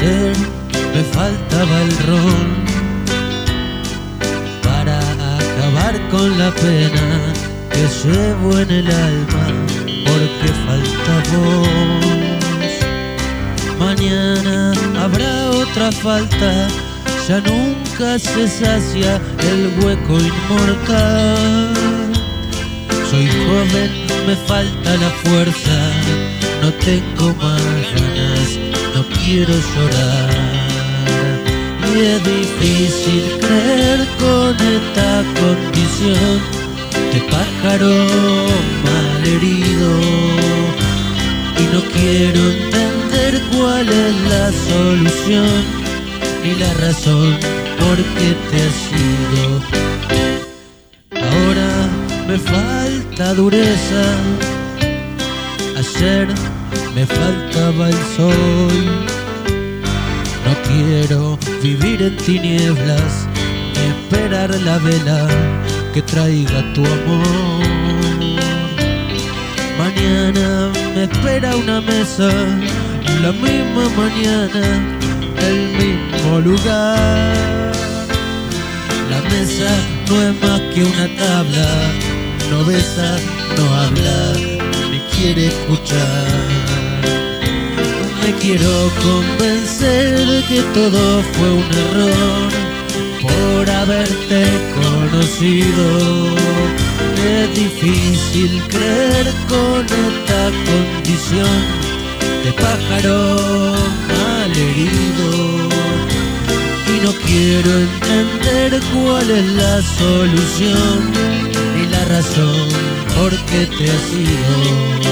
Me faltaba el ron para acabar con la pena que llevo en el alma porque falta vos. Mañana habrá otra falta, ya nunca se sacia el hueco inmortal. Soy joven, me falta la fuerza, no tengo más quiero llorar. Y es difícil creer con esta condición de pájaro malherido. Y no quiero entender cuál es la solución ni la razón por qué te has ido. Ahora me falta dureza. Ayer me faltaba el sol. Quiero vivir en tinieblas ni esperar la vela que traiga tu amor. Mañana me espera una mesa, la misma mañana, el mismo lugar. La mesa no es más que una tabla, no besa, no habla, ni quiere escuchar. Quiero convencer de que todo fue un error por haberte conocido. Es difícil creer con esta condición de pájaro malherido. Y no quiero entender cuál es la solución ni la razón por qué te has ido.